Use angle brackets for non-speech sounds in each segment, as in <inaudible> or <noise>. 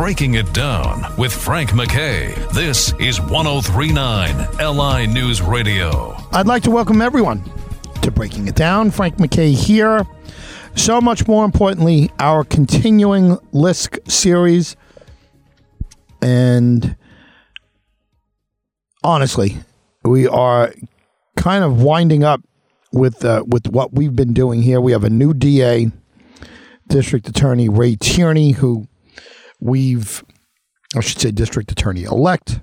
Breaking It Down with Frank McKay. This is 1039 LI News Radio. I'd like to welcome everyone to Breaking It Down. Frank McKay here. So much more importantly, our continuing LISK series. And honestly, we are kind of winding up with uh, with what we've been doing here. We have a new DA, District Attorney Ray Tierney, who we've, I should say, District Attorney elect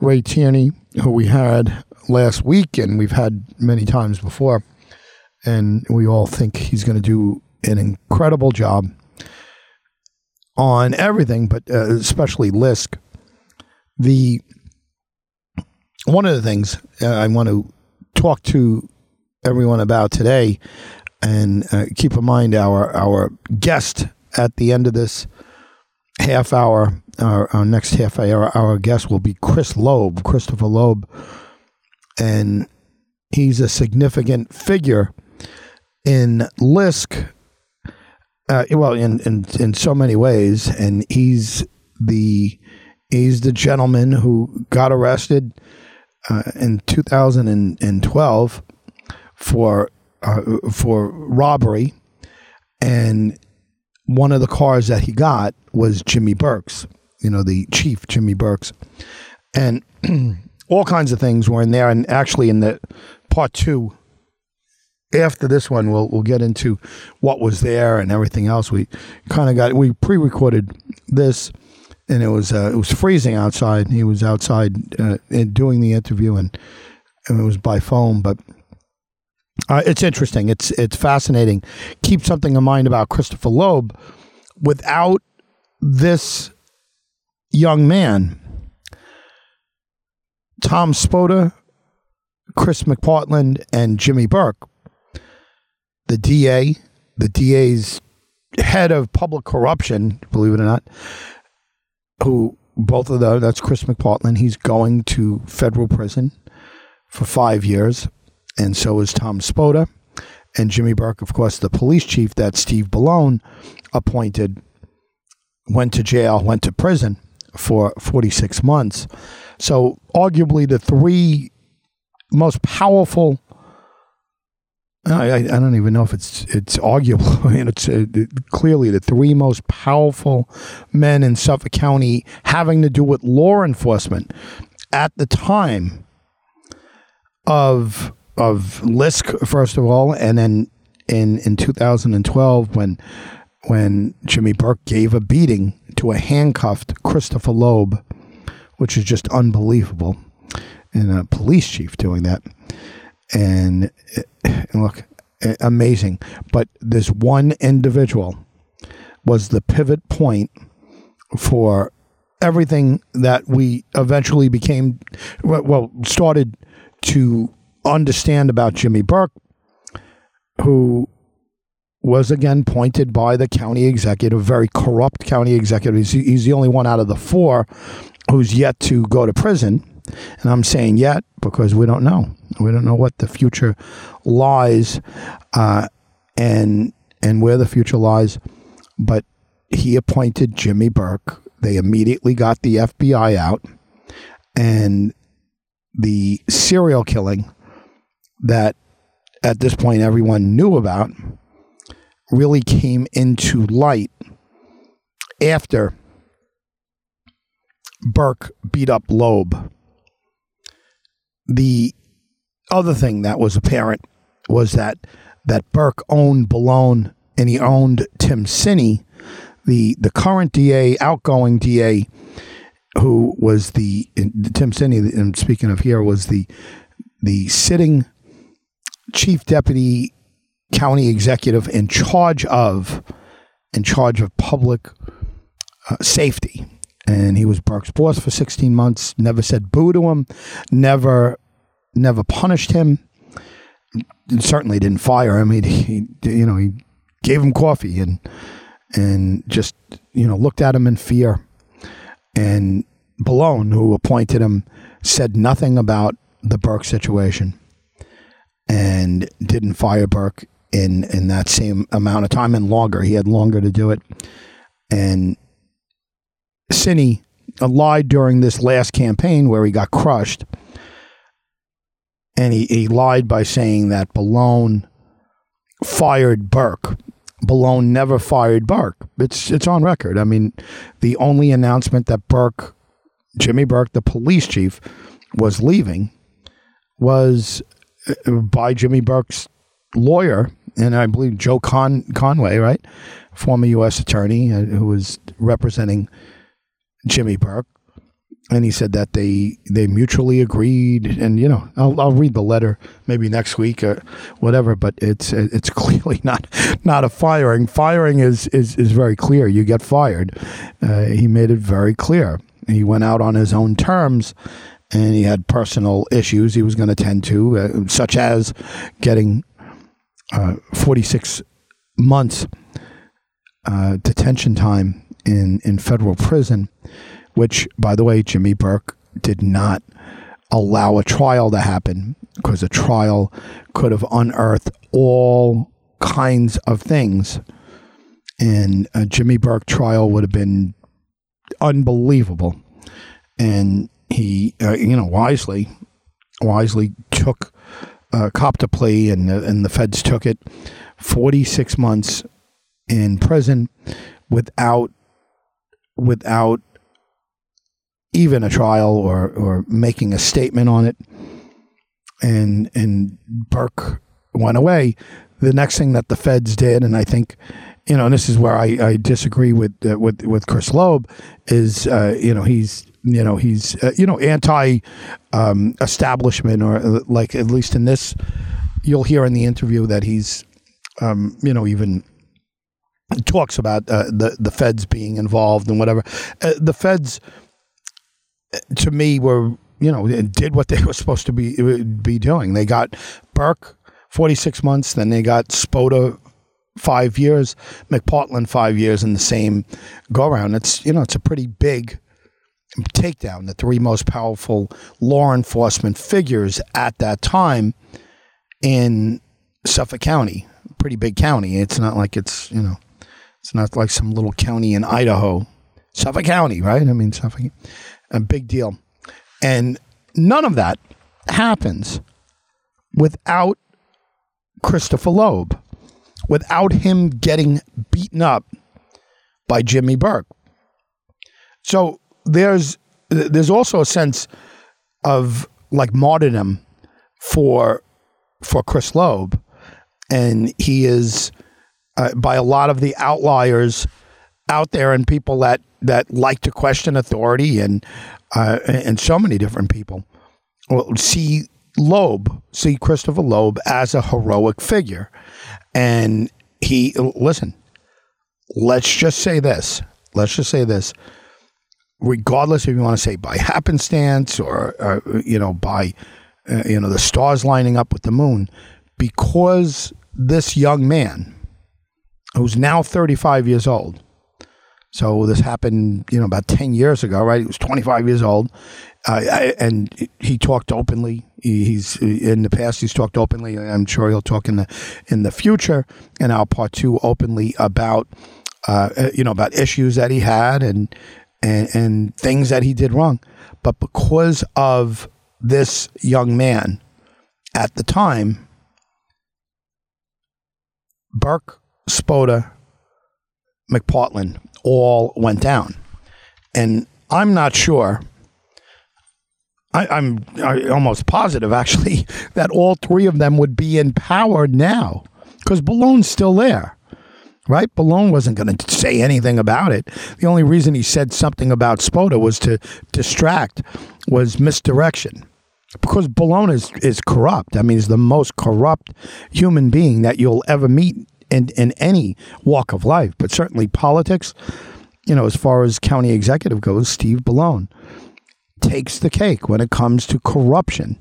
Ray Tierney, who we had last week and we've had many times before. And we all think he's going to do an incredible job on everything, but uh, especially LISK. The one of the things uh, I want to talk to everyone about today, and uh, keep in mind our our guest at the end of this half hour, our, our next half hour, our guest will be Chris Loeb, Christopher Loeb, and he's a significant figure in LISK. Uh, well, in, in in so many ways, and he's the he's the gentleman who got arrested uh, in 2012 for uh, for robbery, and one of the cars that he got was Jimmy Burke's, you know, the chief Jimmy Burke's, and <clears throat> all kinds of things were in there. And actually, in the part two, after this one, we'll we'll get into what was there and everything else. We kind of got we pre-recorded this, and it was uh, it was freezing outside. He was outside uh, doing the interview, and, and it was by phone, but. Uh, it's interesting. It's it's fascinating. Keep something in mind about Christopher Loeb. Without this young man, Tom Spota, Chris McPartland, and Jimmy Burke, the DA, the DA's head of public corruption, believe it or not, who both of them, that's Chris McPartland, he's going to federal prison for five years and so is Tom Spota. And Jimmy Burke, of course, the police chief that Steve Bellone appointed, went to jail, went to prison for 46 months. So, arguably, the three most powerful. I, I don't even know if it's it's arguable. <laughs> I mean, it's uh, clearly the three most powerful men in Suffolk County having to do with law enforcement at the time of of LISK first of all, and then in in 2012 when when Jimmy Burke gave a beating to a handcuffed Christopher Loeb, which is just unbelievable, and a police chief doing that, and, and look, amazing. But this one individual was the pivot point for everything that we eventually became well started to understand about Jimmy Burke, who was again pointed by the county executive, very corrupt county executive. He's, he's, the only one out of the four who's yet to go to prison. And I'm saying yet because we don't know. We don't know what the future lies uh, and and where the future lies. But he appointed Jimmy Burke. They immediately got the FBI out and the serial killing that at this point everyone knew about really came into light after Burke beat up Loeb. The other thing that was apparent was that that Burke owned Bellone and he owned Tim Sini, the the current DA, outgoing DA, who was the Tim Sini. And speaking of here, was the the sitting chief deputy county executive in charge of in charge of public uh, safety. And he was Burke's boss for 16 months never said boo to him never never punished him and certainly didn't fire him. He, he you know he gave him coffee and and just you know looked at him in fear. And Bellone who appointed him said nothing about the Burke situation and didn't fire Burke in in that same amount of time and longer. He had longer to do it, and Sini lied during this last campaign where he got crushed. And he, he lied by saying that Bellone fired Burke. Bellone never fired Burke. It's it's on record. I mean, the only announcement that Burke, Jimmy Burke, the police chief, was leaving was by Jimmy Burke's lawyer, and I believe Joe Con- Conway, right, former U.S. attorney uh, who was representing Jimmy Burke, and he said that they they mutually agreed, and you know, I'll, I'll read the letter maybe next week or whatever, but it's it's <laughs> clearly not not a firing. Firing is is is very clear. You get fired. Uh, he made it very clear. He went out on his own terms and he had personal issues he was going to tend to, uh, such as getting uh, 46 months uh, detention time in, in federal prison, which, by the way, Jimmy Burke did not allow a trial to happen because a trial could have unearthed all kinds of things. And a Jimmy Burke trial would have been unbelievable. And he, uh, you know, wisely, wisely took uh, copped a plea, and the, and the feds took it. Forty six months in prison without without even a trial or or making a statement on it. And and Burke went away. The next thing that the feds did, and I think you know, and this is where I, I disagree with uh, with with Chris Loeb, is uh, you know he's you know he's uh, you know anti um, establishment or uh, like at least in this you'll hear in the interview that he's um, you know even talks about uh, the the feds being involved and whatever. Uh, the feds uh, to me were you know did what they <laughs> were supposed to be be doing. They got Burke 46 months then they got Spota five years McPartland five years in the same go around it's you know it's a pretty big takedown, the three most powerful law enforcement figures at that time in Suffolk County, pretty big county. It's not like it's, you know, it's not like some little county in Idaho. Suffolk County, right? I mean, Suffolk, a big deal. And none of that happens without Christopher Loeb, without him getting beaten up by Jimmy Burke. So there's there's also a sense of like martyrdom for for Chris Loeb, and he is uh, by a lot of the outliers out there and people that that like to question authority and uh, and so many different people well, see Loeb, see Christopher Loeb as a heroic figure, and he listen. Let's just say this. Let's just say this regardless if you want to say by happenstance or, or you know by uh, you know the stars lining up with the moon, because this young man, who's now 35 years old, so this happened you know about 10 years ago, right? He was 25 years old, uh, and he talked openly. He's in the past. He's talked openly. I'm sure he'll talk in the in the future in our part two openly about uh, you know about issues that he had and and, and things that he did wrong. But because of this young man at the time, Burke, Spota, McPartland all went down. And I'm not sure. I, am almost positive, actually, <laughs> that all three of them would be in power now because Bellone's still there right? Bellone wasn't going to say anything about it. The only reason he said something about Spota was to distract, was misdirection. Because Bellone is, is corrupt. I mean, he's the most corrupt human being that you'll ever meet in, in any walk of life, but certainly politics, you know, as far as county executive goes, Steve Bellone takes the cake when it comes to corruption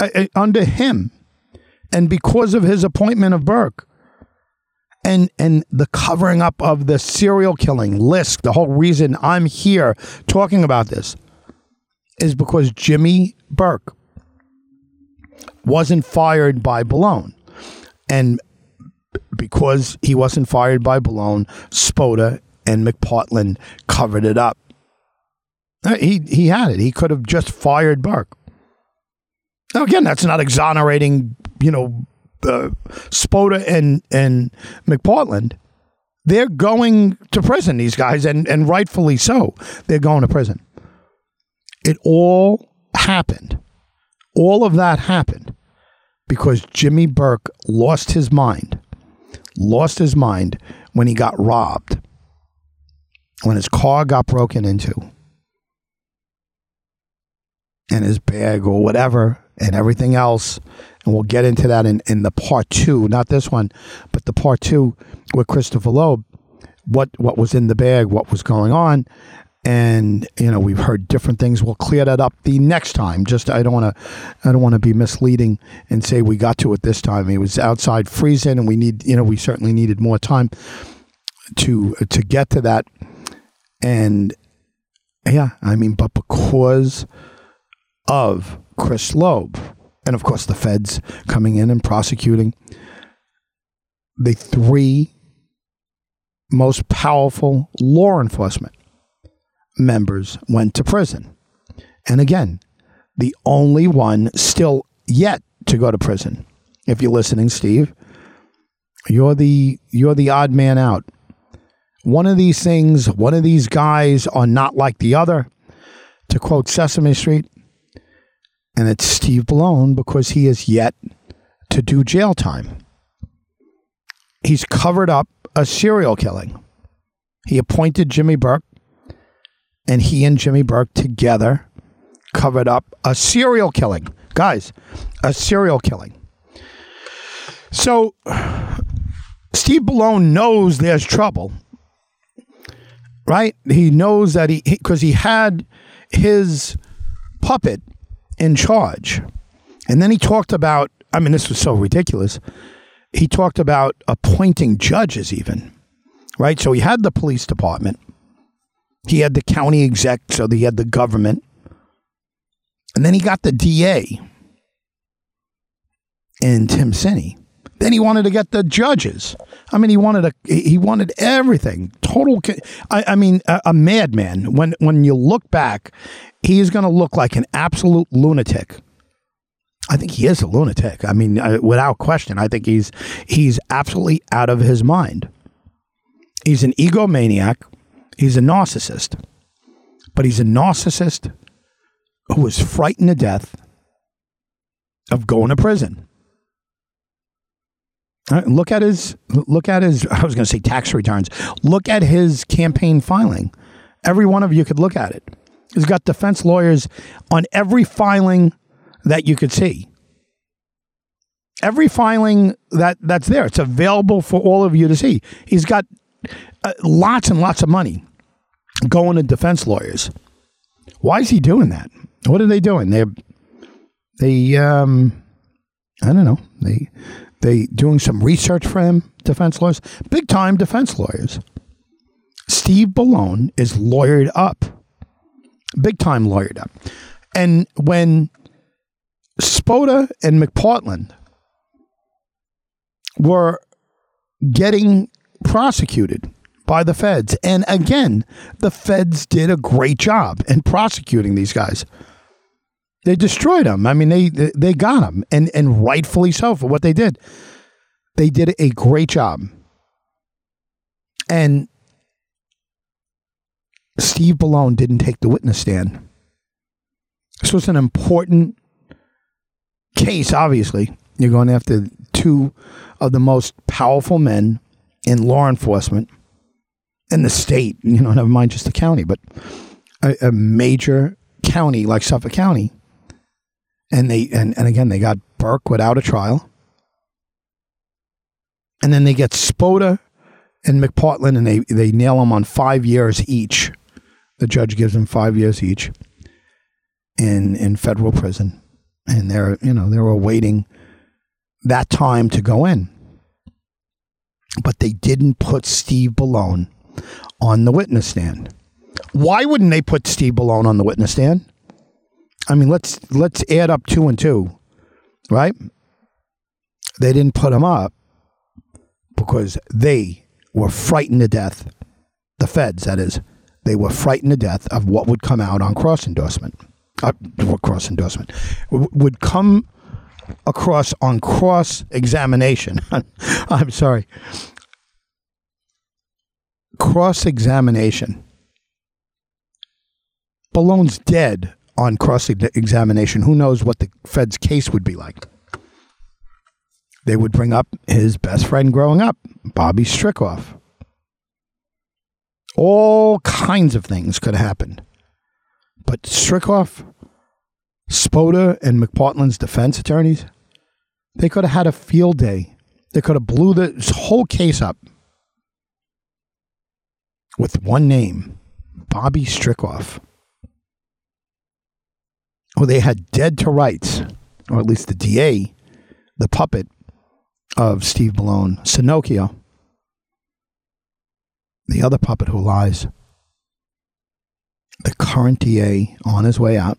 uh, uh, under him. And because of his appointment of Burke, and and the covering up of the serial killing list the whole reason i'm here talking about this is because jimmy burke wasn't fired by Bellone. And because he wasn't fired by Bellone, Spota and McPartland covered it up. Uh, He he had it. He could have just fired Burke. Now again, that's not exonerating, you know, uh, Spota and and McPartland. They're going to prison. These guys, and and rightfully so. They're going to prison. It all happened. All of that happened because Jimmy Burke lost his mind. Lost his mind when he got robbed. When his car got broken into and his bag or whatever and everything else. And we'll get into that in, in the part two, not this one, but the part two with Christopher Loeb. What what was in the bag, what was going on. And you know, we've heard different things. We'll clear that up the next time. Just I don't wanna I don't wanna be misleading and say we got to it this time. It was outside freezing and we need you know, we certainly needed more time to to get to that. And yeah, I mean, but because of Chris Loeb, and of course the feds coming in and prosecuting the three most powerful law enforcement members went to prison. And again, the only one still yet to go to prison. If you're listening, Steve, you're the you're the odd man out. One of these things, one of these guys are not like the other. To quote Sesame Street, and it's Steve Bellone because he is yet to do jail time. He's covered up a serial killing. He appointed Jimmy Burke, and he and Jimmy Burke together covered up a serial killing. Guys, a serial killing. So, Steve Bellone knows there's trouble, right? He knows that he, because he had his puppet in charge. And then he talked about, I mean, this was so ridiculous. He talked about appointing judges, even, right? So he had the police department, he had the county exec, so he had the government. And then he got the DA in Tim Sini. Then he wanted to get the judges. I mean, he wanted a he wanted everything. Total. I, I mean, a, a madman. When when you look back, he is going to look like an absolute lunatic. I think he is a lunatic. I mean, uh, without question, I think he's he's absolutely out of his mind. He's an egomaniac. He's a narcissist, but he's a narcissist who is frightened to death of going to prison. Uh, look at his look at his <laughs> I was going to say tax returns. Look at his campaign filing. Every one of you could look at it. He's got defense lawyers on every filing that you could see. Every filing that that's there, it's available for all of you to see. He's got uh, lots and lots of money going to defense lawyers. Why is he doing that? What are they doing? They they um I don't know. They they doing some research for him, defense lawyers, big time defense lawyers. Steve Bellone is lawyered up, big time lawyered up. And when Spota and McPartland were getting prosecuted by the feds, and again, the feds did a great job in prosecuting these guys. They destroyed them. I mean, they they got them, and and rightfully so for what they did. They did a great job. And Steve Bellone didn't take the witness stand. This was an important case, obviously. You're going after two of the most powerful men in law enforcement in the state, you know, never mind just the county, but a, a major county like Suffolk County. And they and, and again they got Burke without a trial. And then they get Spota and McPartland and they, they nail them on five years each. The judge gives them five years each in in federal prison. And they're you know, they're awaiting that time to go in. But they didn't put Steve Bellone on the witness stand. Why wouldn't they put Steve Bellone on the witness stand? I mean, let's let's add up two and two, right? They didn't put him up because they were frightened to death. The feds, that is, they were frightened to death of what would come out on cross endorsement. Uh, cross endorsement would come across on cross examination. <laughs> I'm sorry. Cross examination. Bellone's dead on cross examination. Who knows what the Fed's case would be like? They would bring up his best friend growing up, Bobby Stricoff. All kinds of things could have happened. But Stricoff, Spota, and McPartland's defense attorneys, they could have had a field day. They could have blew this whole case up with one name, Bobby Stricoff. Oh, they had dead to rights, or at least the DA, the puppet of Steve Bellone, Sinocchio, the other puppet who lies, the current DA on his way out,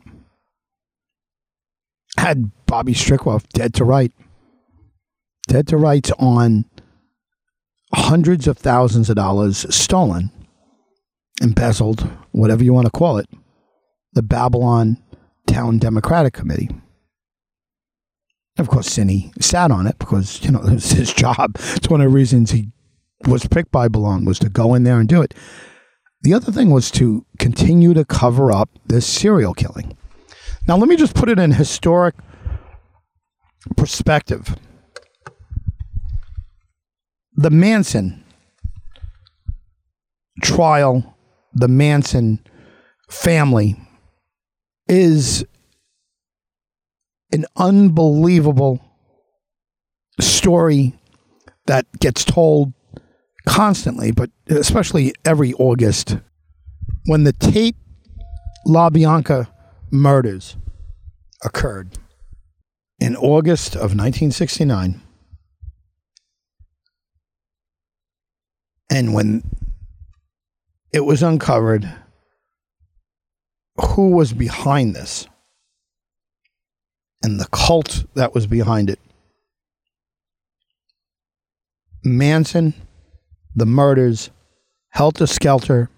had Bobby Stricoff dead to right. Dead to rights on hundreds of thousands of dollars stolen, embezzled, whatever you want to call it, the Babylon Town Democratic Committee. Of course, Sini sat on it because, you know, <laughs> it was his job. It's one of the reasons he was picked by Bellone was to go in there and do it. The other thing was to continue to cover up this serial killing. Now, let me just put it in historic perspective. The Manson trial, the Manson family is an unbelievable story that gets told constantly, but especially every August. When the Tate LaBianca murders occurred in August of 1969, and when it was uncovered who was behind this and the cult that was behind it. Manson, the murders, Helter Skelter,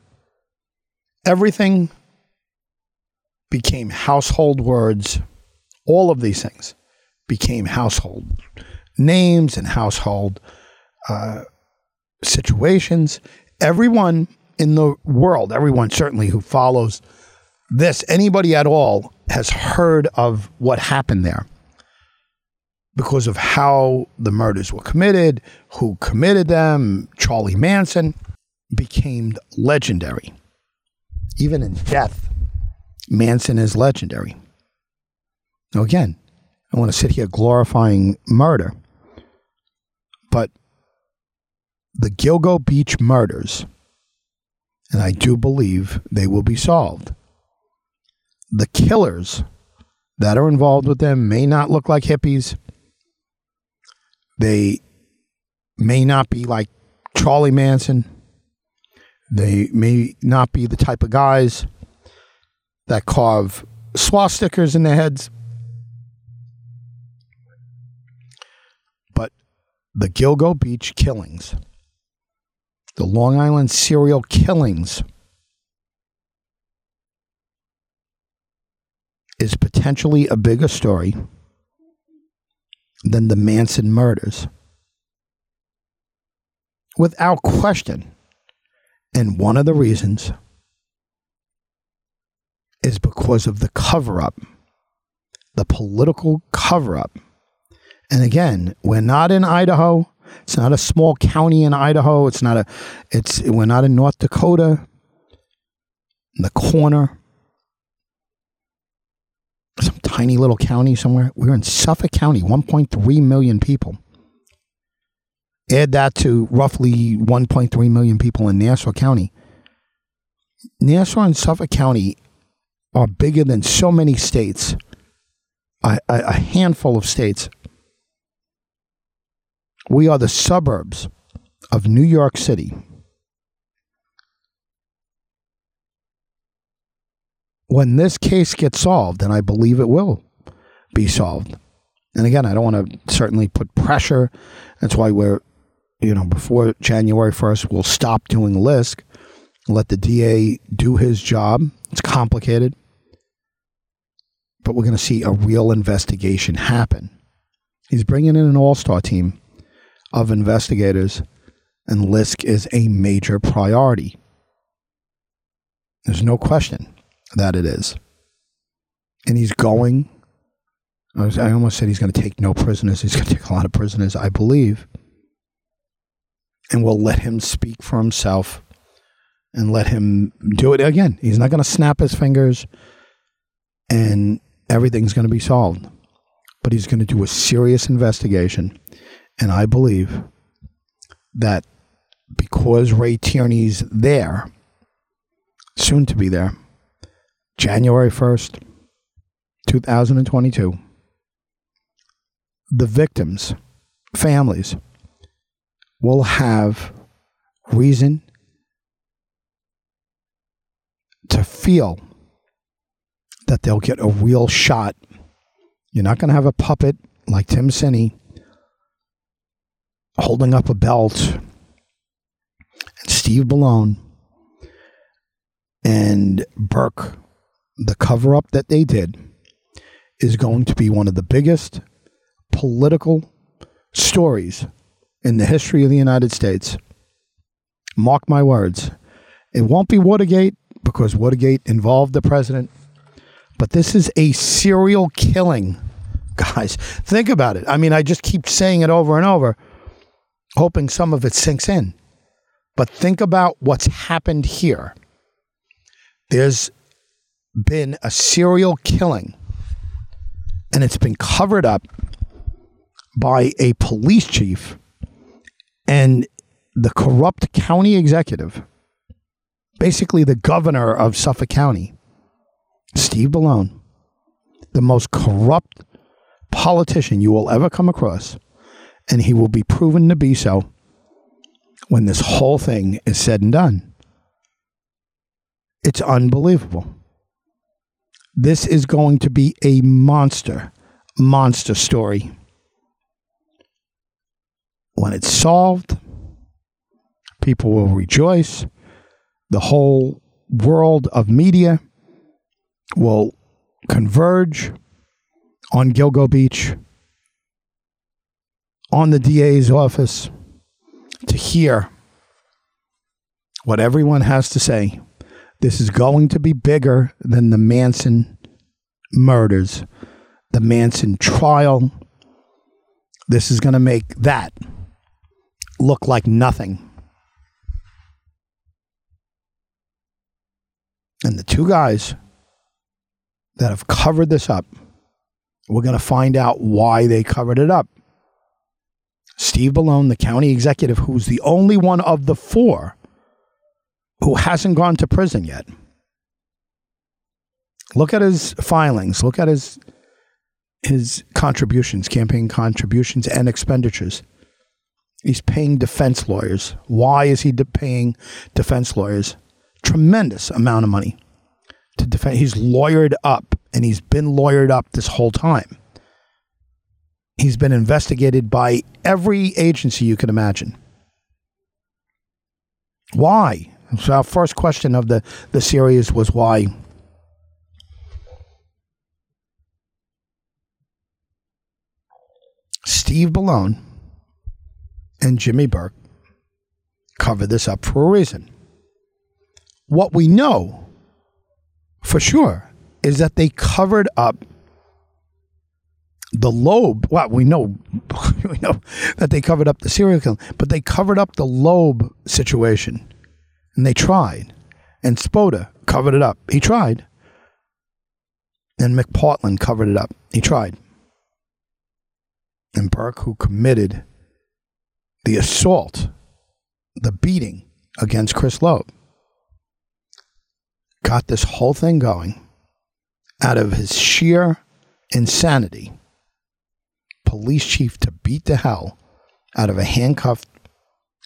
everything became household words. All of these things became household names and household uh, situations. Everyone in the world, everyone certainly who follows this, anybody at all has heard of what happened there because of how the murders were committed, who committed them, Charlie Manson became legendary. Even in death, Manson is legendary. Now, again, I want to sit here glorifying murder, but the Gilgo Beach murders, and I do believe they will be solved the killers that are involved with them may not look like hippies. They may not be like Charlie Manson. They may not be the type of guys that carve swastikas in their heads. But the Gilgo Beach killings, the Long Island serial killings, is potentially a bigger story than the Manson murders. Without question. And one of the reasons is because of the cover up, the political cover up. And again, we're not in Idaho. It's not a small county in Idaho. It's not a, it's, we're not in North Dakota, in the corner some tiny little county somewhere. We're in Suffolk County, 1.3 million people. Add that to roughly 1.3 million people in Nassau County. Nassau and Suffolk County are bigger than so many states, a, a, a handful of states. We are the suburbs of New York City. When this case gets solved, and I believe it will be solved. And again, I don't want to certainly put pressure. That's why we're, you know, before January 1st, we'll stop doing LISK let the DA do his job. It's complicated, but we're going to see a real investigation happen. He's bringing in an all star team of investigators, and Lisk is a major priority. There's no question that it is. And he's going, I almost said he's going to take no prisoners. He's going to take a lot of prisoners, I believe. And we'll let him speak for himself and let him do it again. He's not going to snap his fingers and everything's going to be solved. But he's going to do a serious investigation. And I believe that because Ray Tierney's there, soon to be there, January 1st, 2022, the victims' families will have reason to feel that they'll get a real shot. You're not going to have a puppet like Tim Sini holding up a belt and Steve Bellone and Burke. The cover up that they did is going to be one of the biggest political stories in the history of the United States. Mark my words. It won't be Watergate because Watergate involved the president, but this is a serial killing. <laughs> Guys, think about it. I mean, I just keep saying it over and over, hoping some of it sinks in. But think about what's happened here. There's been a serial killing, and it's been covered up by a police chief and the corrupt county executive, basically the governor of Suffolk County, Steve Bellone, the most corrupt politician you will ever come across, and he will be proven to be so when this whole thing is said and done. It's unbelievable. This is going to be a monster, monster story when it's solved, people will rejoice. The whole world of media will converge on Gilgo Beach, on the DA's office, to hear what everyone has to say. This is going to be bigger than the Manson murders, the Manson trial. This is going to make that look like nothing. And the two guys that have covered this up, we're going to find out why they covered it up. Steve Bellone, the county executive, who's the only one of the four who hasn't gone to prison yet. Look at his filings, look at his his contributions, campaign contributions and expenditures. He's paying defense lawyers. Why is he de- paying defense lawyers? Tremendous amount of money to defend. He's lawyered up, and he's been lawyered up this whole time. He's been investigated by every agency you can imagine. Why? So our first question of the, the series was why. Steve Bellone and Jimmy Burke cover this up for a reason. What we know for sure is that they covered up the Loeb. Well, we know <laughs> we know that they covered up the serial killer, but they covered up the Loeb situation, and they tried. And Spota covered it up. He tried. And McPartland covered it up. He tried. And Burke, who committed the assault, the beating against Chris Loeb, got this whole thing going out of his sheer insanity. Police chief to beat the hell out of a handcuffed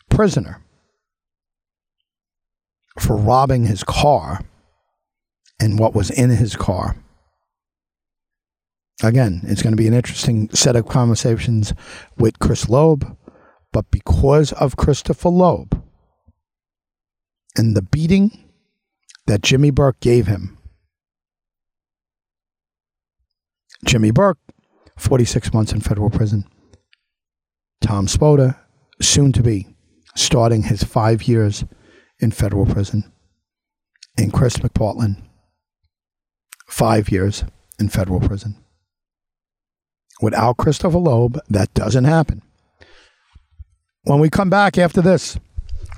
prisoner for robbing his car and what was in his car. Again, it's going to be an interesting set of conversations with Chris Loeb but because of Christopher Loeb, and the beating that Jimmy Burke gave him. Jimmy Burke, 46 months in federal prison. Tom Spota, soon to be starting his five years in federal prison. And Chris McPartland, five years in federal prison. Without Christopher Loeb, that doesn't happen. When we come back after this,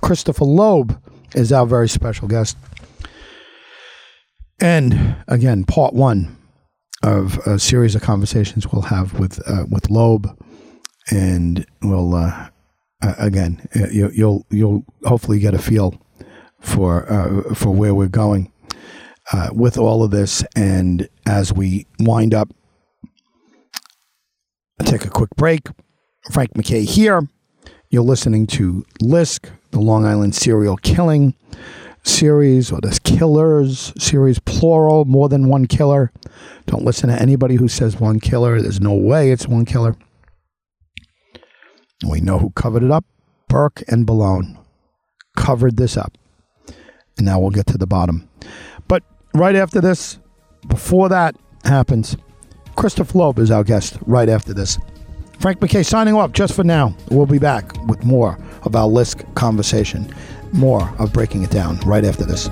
Christopher Loeb is our very special guest. And again, part one of a series of conversations we'll have with uh, with Loeb, and we'll uh, uh, again you, you'll you'll hopefully get a feel for uh, for where we're going uh, with all of this, and as we wind up, take a quick break. Frank McKay here. You're listening to Lisk, the Long Island serial killing series, or the killers series, plural, more than one killer. Don't listen to anybody who says one killer. There's no way it's one killer. We know who covered it up. Burke and Bellone covered this up. And now we'll get to the bottom. But right after this, before that happens, Christopher Loeb is our guest right after this. Frank McKay signing off just for now. We'll be back with more of our Lisk conversation, more of breaking it down right after this.